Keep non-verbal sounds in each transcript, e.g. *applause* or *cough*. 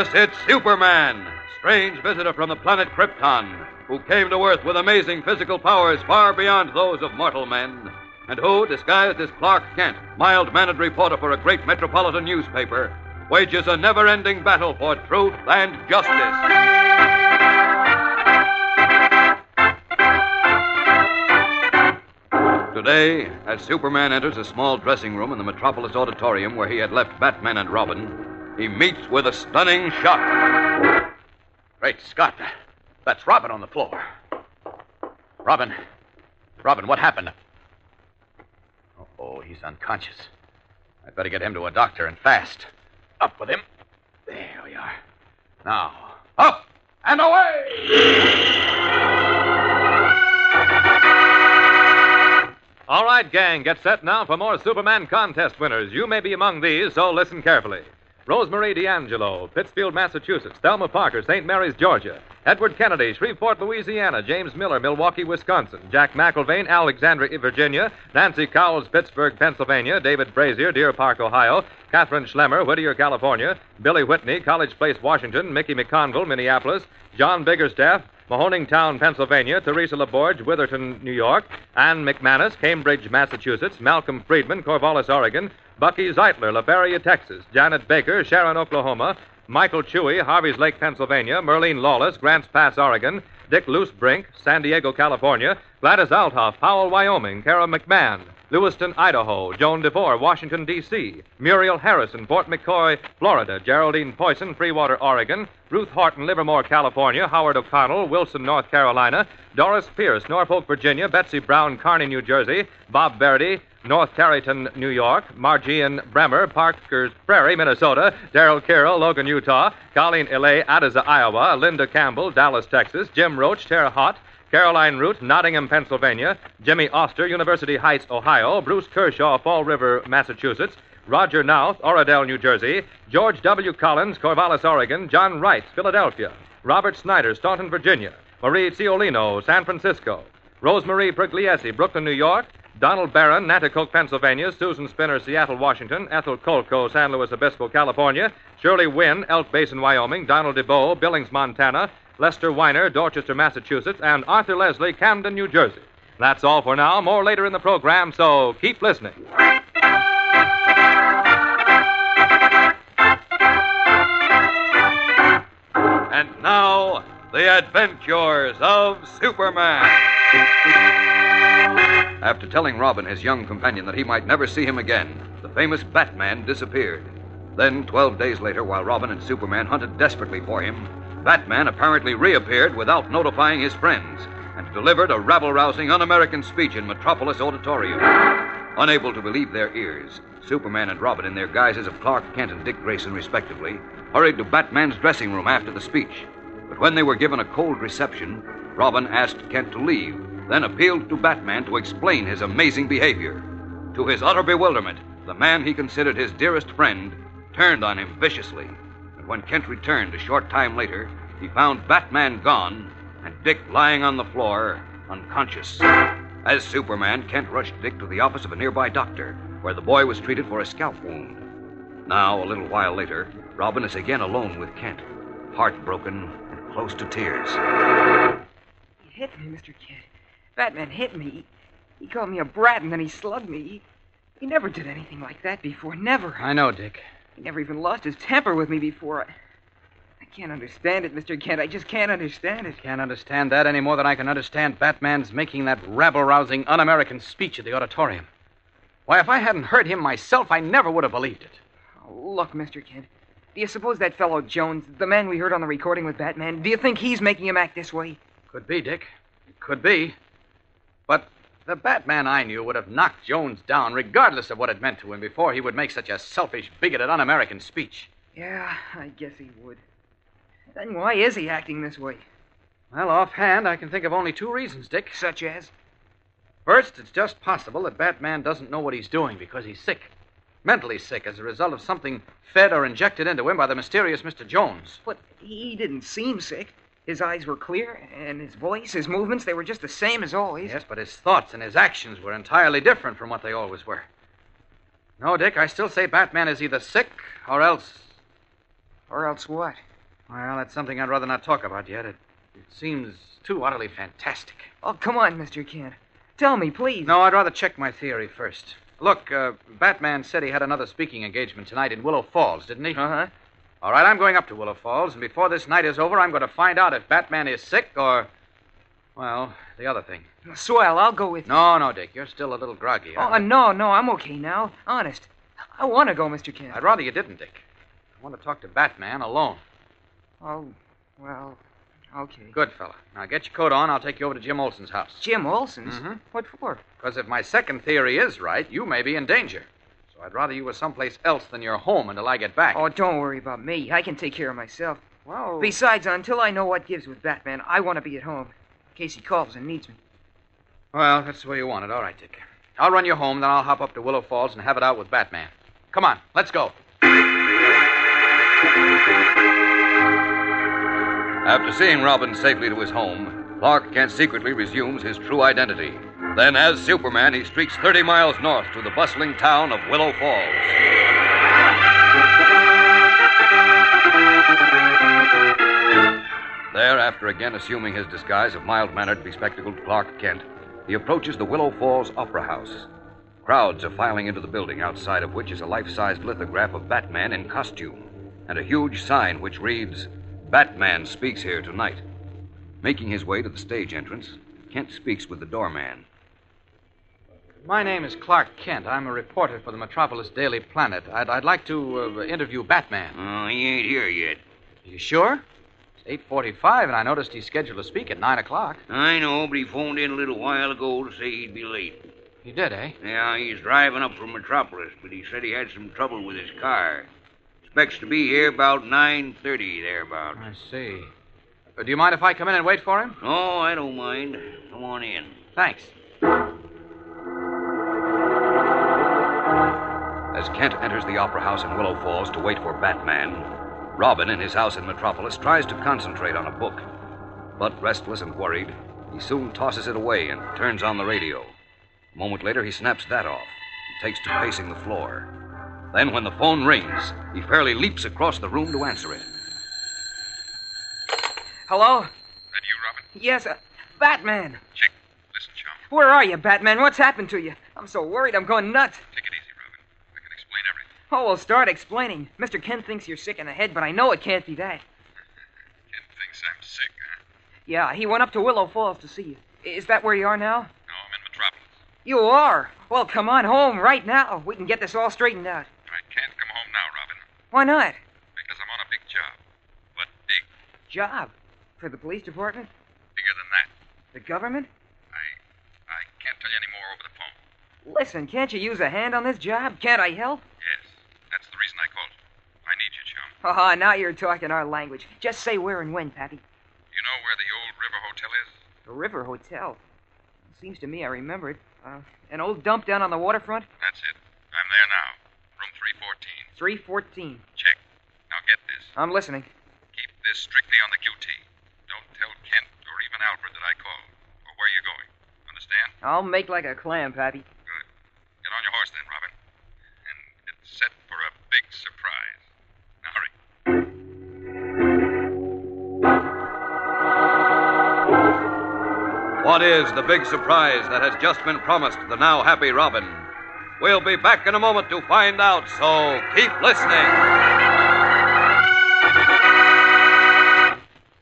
Yes, it's Superman, strange visitor from the planet Krypton, who came to Earth with amazing physical powers far beyond those of mortal men, and who, disguised as Clark Kent, mild mannered reporter for a great metropolitan newspaper, wages a never ending battle for truth and justice. Today, as Superman enters a small dressing room in the Metropolis Auditorium where he had left Batman and Robin, he meets with a stunning shock. Great Scott. That's Robin on the floor. Robin. Robin, what happened? Oh, he's unconscious. I'd better get him to a doctor and fast. Up with him. There we are. Now, up and away! All right, gang, get set now for more Superman contest winners. You may be among these, so listen carefully. Rosemary D'Angelo, Pittsfield, Massachusetts. Thelma Parker, St. Mary's, Georgia. Edward Kennedy, Shreveport, Louisiana. James Miller, Milwaukee, Wisconsin. Jack McIlvain, Alexandria, Virginia. Nancy Cowles, Pittsburgh, Pennsylvania. David Brazier, Deer Park, Ohio. Catherine Schlemmer, Whittier, California. Billy Whitney, College Place, Washington. Mickey McConville, Minneapolis. John Biggerstaff, Mahoning Town, Pennsylvania, Teresa LaBorge, Witherton, New York, Ann McManus, Cambridge, Massachusetts, Malcolm Friedman, Corvallis, Oregon, Bucky Zeitler, LaFeria, Texas, Janet Baker, Sharon, Oklahoma, Michael Chewy, Harvey's Lake, Pennsylvania, Merlene Lawless, Grants Pass, Oregon, Dick Loosebrink, San Diego, California, Gladys Althoff, Powell, Wyoming, Kara McMahon, Lewiston, Idaho, Joan DeVore, Washington, D.C., Muriel Harrison, Fort McCoy, Florida, Geraldine Poisson, Freewater, Oregon, Ruth Horton, Livermore, California, Howard O'Connell, Wilson, North Carolina, Doris Pierce, Norfolk, Virginia, Betsy Brown, Kearny, New Jersey, Bob Verity, North Tarrytown, New York, Margian Bremer, Parker's Prairie, Minnesota, Daryl Carroll, Logan, Utah, Colleen Elay, Adisa, Iowa, Linda Campbell, Dallas, Texas, Jim Roach, Terre Haute, Caroline Root, Nottingham, Pennsylvania, Jimmy Oster, University Heights, Ohio, Bruce Kershaw, Fall River, Massachusetts, Roger Nouth, Oradell, New Jersey, George W. Collins, Corvallis, Oregon, John Wright, Philadelphia, Robert Snyder, Staunton, Virginia, Marie Ciolino, San Francisco, Rosemarie Pugliese, Brooklyn, New York, Donald Barron, Nanticoke, Pennsylvania, Susan Spinner, Seattle, Washington, Ethel Colco, San Luis Obispo, California, Shirley Wynn, Elk Basin, Wyoming, Donald DeBow, Billings, Montana, Lester Weiner, Dorchester, Massachusetts, and Arthur Leslie, Camden, New Jersey. That's all for now. More later in the program, so keep listening. And now, the adventures of Superman. After telling Robin, his young companion, that he might never see him again, the famous Batman disappeared. Then, 12 days later, while Robin and Superman hunted desperately for him, Batman apparently reappeared without notifying his friends and delivered a rabble rousing, un American speech in Metropolis Auditorium. Unable to believe their ears, Superman and Robin, in their guises of Clark Kent and Dick Grayson, respectively, hurried to Batman's dressing room after the speech. But when they were given a cold reception, Robin asked Kent to leave then appealed to Batman to explain his amazing behavior. To his utter bewilderment, the man he considered his dearest friend turned on him viciously. And when Kent returned a short time later, he found Batman gone and Dick lying on the floor, unconscious. As Superman, Kent rushed Dick to the office of a nearby doctor, where the boy was treated for a scalp wound. Now, a little while later, Robin is again alone with Kent, heartbroken and close to tears. He hit me, Mr. Kent. Batman hit me. He called me a brat and then he slugged me. He, he never did anything like that before. Never. I know, Dick. He never even lost his temper with me before. I, I can't understand it, Mr. Kent. I just can't understand it. Can't understand that any more than I can understand Batman's making that rabble rousing, un American speech at the auditorium. Why, if I hadn't heard him myself, I never would have believed it. Oh, look, Mr. Kent. Do you suppose that fellow Jones, the man we heard on the recording with Batman, do you think he's making him act this way? Could be, Dick. It could be. But the Batman I knew would have knocked Jones down, regardless of what it meant to him, before he would make such a selfish, bigoted, un American speech. Yeah, I guess he would. Then why is he acting this way? Well, offhand, I can think of only two reasons, Dick. Such as? First, it's just possible that Batman doesn't know what he's doing because he's sick. Mentally sick as a result of something fed or injected into him by the mysterious Mr. Jones. But he didn't seem sick. His eyes were clear, and his voice, his movements, they were just the same as always. Yes, but his thoughts and his actions were entirely different from what they always were. No, Dick, I still say Batman is either sick or else. Or else what? Well, that's something I'd rather not talk about yet. It, it seems too utterly fantastic. Oh, come on, Mr. Kent. Tell me, please. No, I'd rather check my theory first. Look, uh, Batman said he had another speaking engagement tonight in Willow Falls, didn't he? Uh huh. All right, I'm going up to Willow Falls, and before this night is over, I'm going to find out if Batman is sick or. Well, the other thing. Swell, I'll go with you. No, no, Dick. You're still a little groggy. Oh, no, no, I'm okay now. Honest. I want to go, Mr. Kent. I'd rather you didn't, Dick. I want to talk to Batman alone. Oh, well, okay. Good fella. Now get your coat on. I'll take you over to Jim Olson's house. Jim Olson's? Mhm. What for? Because if my second theory is right, you may be in danger. So I'd rather you were someplace else than your home until I get back. Oh, don't worry about me. I can take care of myself. well. Besides, until I know what gives with Batman, I want to be at home. In case he calls and needs me. Well, that's the way you want it. All right, Dick. I'll run you home, then I'll hop up to Willow Falls and have it out with Batman. Come on, let's go. After seeing Robin safely to his home, Clark Kent secretly resumes his true identity. Then, as Superman, he streaks 30 miles north to the bustling town of Willow Falls. There, after again assuming his disguise of mild mannered, bespectacled Clark Kent, he approaches the Willow Falls Opera House. Crowds are filing into the building, outside of which is a life sized lithograph of Batman in costume and a huge sign which reads, Batman speaks here tonight. Making his way to the stage entrance, Kent speaks with the doorman. My name is Clark Kent. I'm a reporter for the Metropolis Daily Planet. I'd, I'd like to uh, interview Batman. Oh, he ain't here yet. You sure? It's 8.45, and I noticed he's scheduled to speak at 9 o'clock. I know, but he phoned in a little while ago to say he'd be late. He did, eh? Yeah, he's driving up from Metropolis, but he said he had some trouble with his car. Expects to be here about 9.30, thereabouts. I see. Uh, do you mind if I come in and wait for him? No, I don't mind. Come on in. Thanks. As Kent enters the Opera House in Willow Falls to wait for Batman, Robin, in his house in Metropolis, tries to concentrate on a book. But restless and worried, he soon tosses it away and turns on the radio. A moment later, he snaps that off and takes to pacing the floor. Then, when the phone rings, he fairly leaps across the room to answer it. Hello? That you, Robin? Yes, uh, Batman. Chick, listen, chum. Where are you, Batman? What's happened to you? I'm so worried I'm going nuts. Take it easy, Robin. I can explain everything. Oh, well, start explaining. Mr. Kent thinks you're sick in the head, but I know it can't be that. Kent thinks I'm sick, huh? Yeah, he went up to Willow Falls to see you. Is that where you are now? No, I'm in Metropolis. You are? Well, come on home right now. We can get this all straightened out. I can't come home now, Robin, Why not? because I'm on a big job. What big. Job? For the police department? Bigger than that. The government? I. I can't tell you any more over the phone. Listen, can't you use a hand on this job? Can't I help? Yes, that's the reason I called you. I need you, chum. Oh, now you're talking our language. Just say where and when, Pappy. You know where the old River Hotel is? The River Hotel. Seems to me I remember it. Uh, an old dump down on the waterfront? That's it. I'm there now. Room 314. 314. Check. Now get this. I'm listening. Keep this strictly on the QT. Don't tell Kent or even Alfred that I called or where you're going. Understand? I'll make like a clam, Pappy. What is the big surprise that has just been promised the now happy Robin? We'll be back in a moment to find out, so keep listening.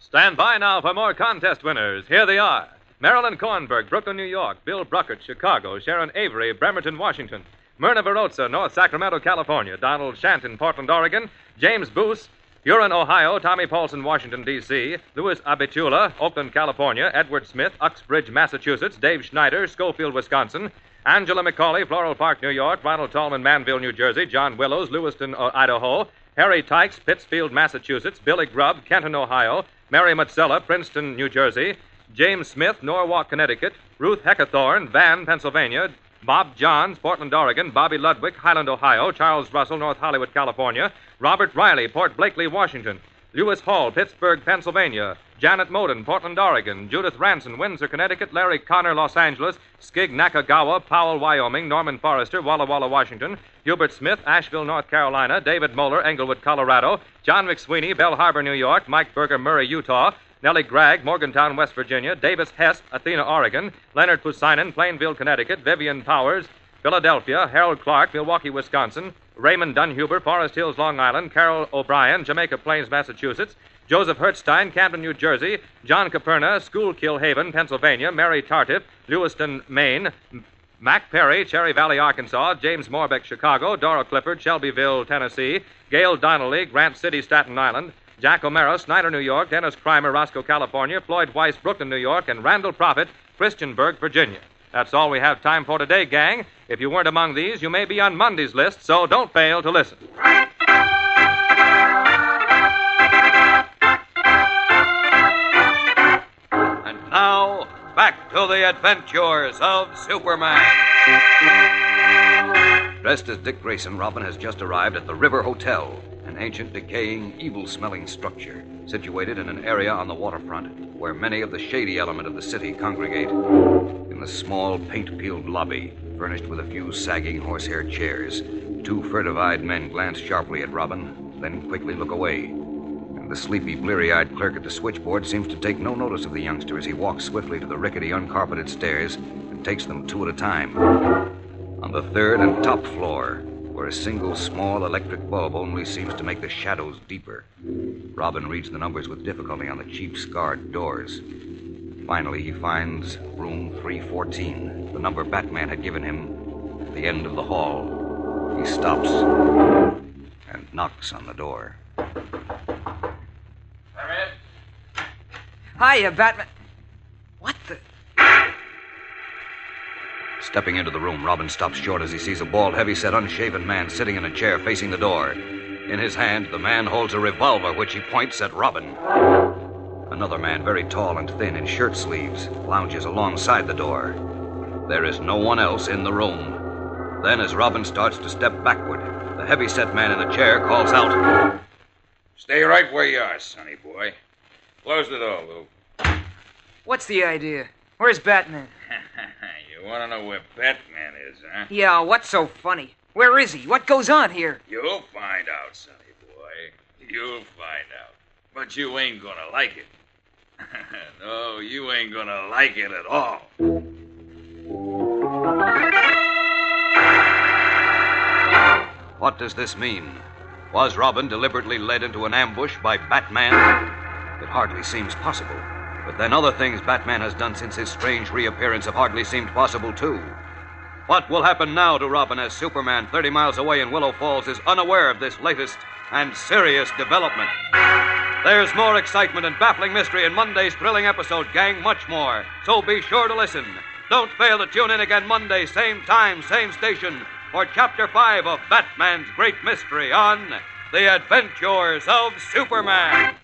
Stand by now for more contest winners. Here they are Marilyn Kornberg, Brooklyn, New York. Bill Bruckert, Chicago. Sharon Avery, Bremerton, Washington. Myrna Barotza, North Sacramento, California. Donald Shanton, Portland, Oregon. James Boos, Huron, Ohio. Tommy Paulson, Washington, D.C. Louis Abitula, Oakland, California. Edward Smith, Uxbridge, Massachusetts. Dave Schneider, Schofield, Wisconsin. Angela McCauley, Floral Park, New York. Ronald Tallman, Manville, New Jersey. John Willows, Lewiston, Idaho. Harry Tykes, Pittsfield, Massachusetts. Billy Grubb, Kenton, Ohio. Mary Matzella, Princeton, New Jersey. James Smith, Norwalk, Connecticut. Ruth Heckathorn, Van, Pennsylvania. Bob Johns, Portland, Oregon. Bobby Ludwig, Highland, Ohio. Charles Russell, North Hollywood, California. Robert Riley, Port Blakely, Washington. Lewis Hall, Pittsburgh, Pennsylvania. Janet Moden, Portland, Oregon. Judith Ranson, Windsor, Connecticut. Larry Connor, Los Angeles. Skig Nakagawa, Powell, Wyoming. Norman Forrester, Walla Walla, Washington. Hubert Smith, Asheville, North Carolina. David Moeller, Englewood, Colorado. John McSweeney, Belle Harbor, New York. Mike Berger, Murray, Utah. Nellie Gregg, Morgantown, West Virginia. Davis Hess, Athena, Oregon. Leonard Pusinen, Plainville, Connecticut. Vivian Powers, Philadelphia. Harold Clark, Milwaukee, Wisconsin. Raymond Dunhuber, Forest Hills, Long Island. Carol O'Brien, Jamaica Plains, Massachusetts. Joseph Hertzstein, Camden, New Jersey. John Caperna, Schuylkill Haven, Pennsylvania. Mary Tartiff, Lewiston, Maine. Mac Perry, Cherry Valley, Arkansas. James Morbeck, Chicago. Dora Clifford, Shelbyville, Tennessee. Gail Donnelly, Grant City, Staten Island. Jack O'Mara, Snyder, New York. Dennis Crimer, Roscoe, California. Floyd Weiss, Brooklyn, New York. And Randall Prophet, Christiansburg, Virginia. That's all we have time for today, gang. If you weren't among these, you may be on Monday's list, so don't fail to listen. And now, back to the adventures of Superman. Dressed as Dick Grayson, Robin has just arrived at the River Hotel, an ancient, decaying, evil smelling structure situated in an area on the waterfront where many of the shady element of the city congregate. In the small, paint peeled lobby, furnished with a few sagging horsehair chairs, two furtive eyed men glance sharply at Robin, then quickly look away. And the sleepy, bleary eyed clerk at the switchboard seems to take no notice of the youngster as he walks swiftly to the rickety, uncarpeted stairs and takes them two at a time. On the third and top floor, where a single small electric bulb only seems to make the shadows deeper, Robin reads the numbers with difficulty on the cheap, scarred doors. Finally, he finds room 314, the number Batman had given him at the end of the hall. He stops and knocks on the door. Hiya, Batman. What the? Stepping into the room, Robin stops short as he sees a bald, heavy-set, unshaven man sitting in a chair facing the door. In his hand, the man holds a revolver which he points at Robin. Another man, very tall and thin in shirt sleeves, lounges alongside the door. There is no one else in the room. Then, as Robin starts to step backward, the heavy-set man in the chair calls out. Stay right where you are, sonny boy. Close the door, Lou. What's the idea? Where's Batman? *laughs* you want to know where Batman is, huh? Yeah, what's so funny? Where is he? What goes on here? You'll find out, sonny boy. You'll find out. But you ain't gonna like it. *laughs* no, you ain't gonna like it at all. What does this mean? Was Robin deliberately led into an ambush by Batman? It hardly seems possible. But then other things Batman has done since his strange reappearance have hardly seemed possible, too. What will happen now to Robin as Superman, 30 miles away in Willow Falls, is unaware of this latest and serious development? There's more excitement and baffling mystery in Monday's thrilling episode, gang, much more. So be sure to listen. Don't fail to tune in again Monday, same time, same station, for Chapter 5 of Batman's Great Mystery on The Adventures of Superman.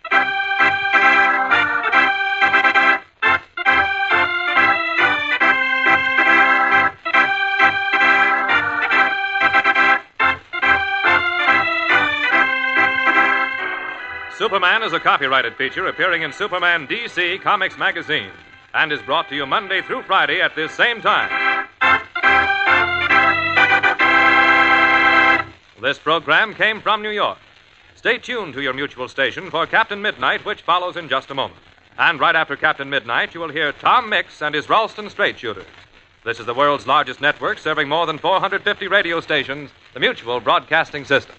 Superman is a copyrighted feature appearing in Superman DC Comics magazine and is brought to you Monday through Friday at this same time. This program came from New York. Stay tuned to your mutual station for Captain Midnight, which follows in just a moment. And right after Captain Midnight, you will hear Tom Mix and his Ralston Straight Shooters. This is the world's largest network serving more than 450 radio stations, the Mutual Broadcasting System.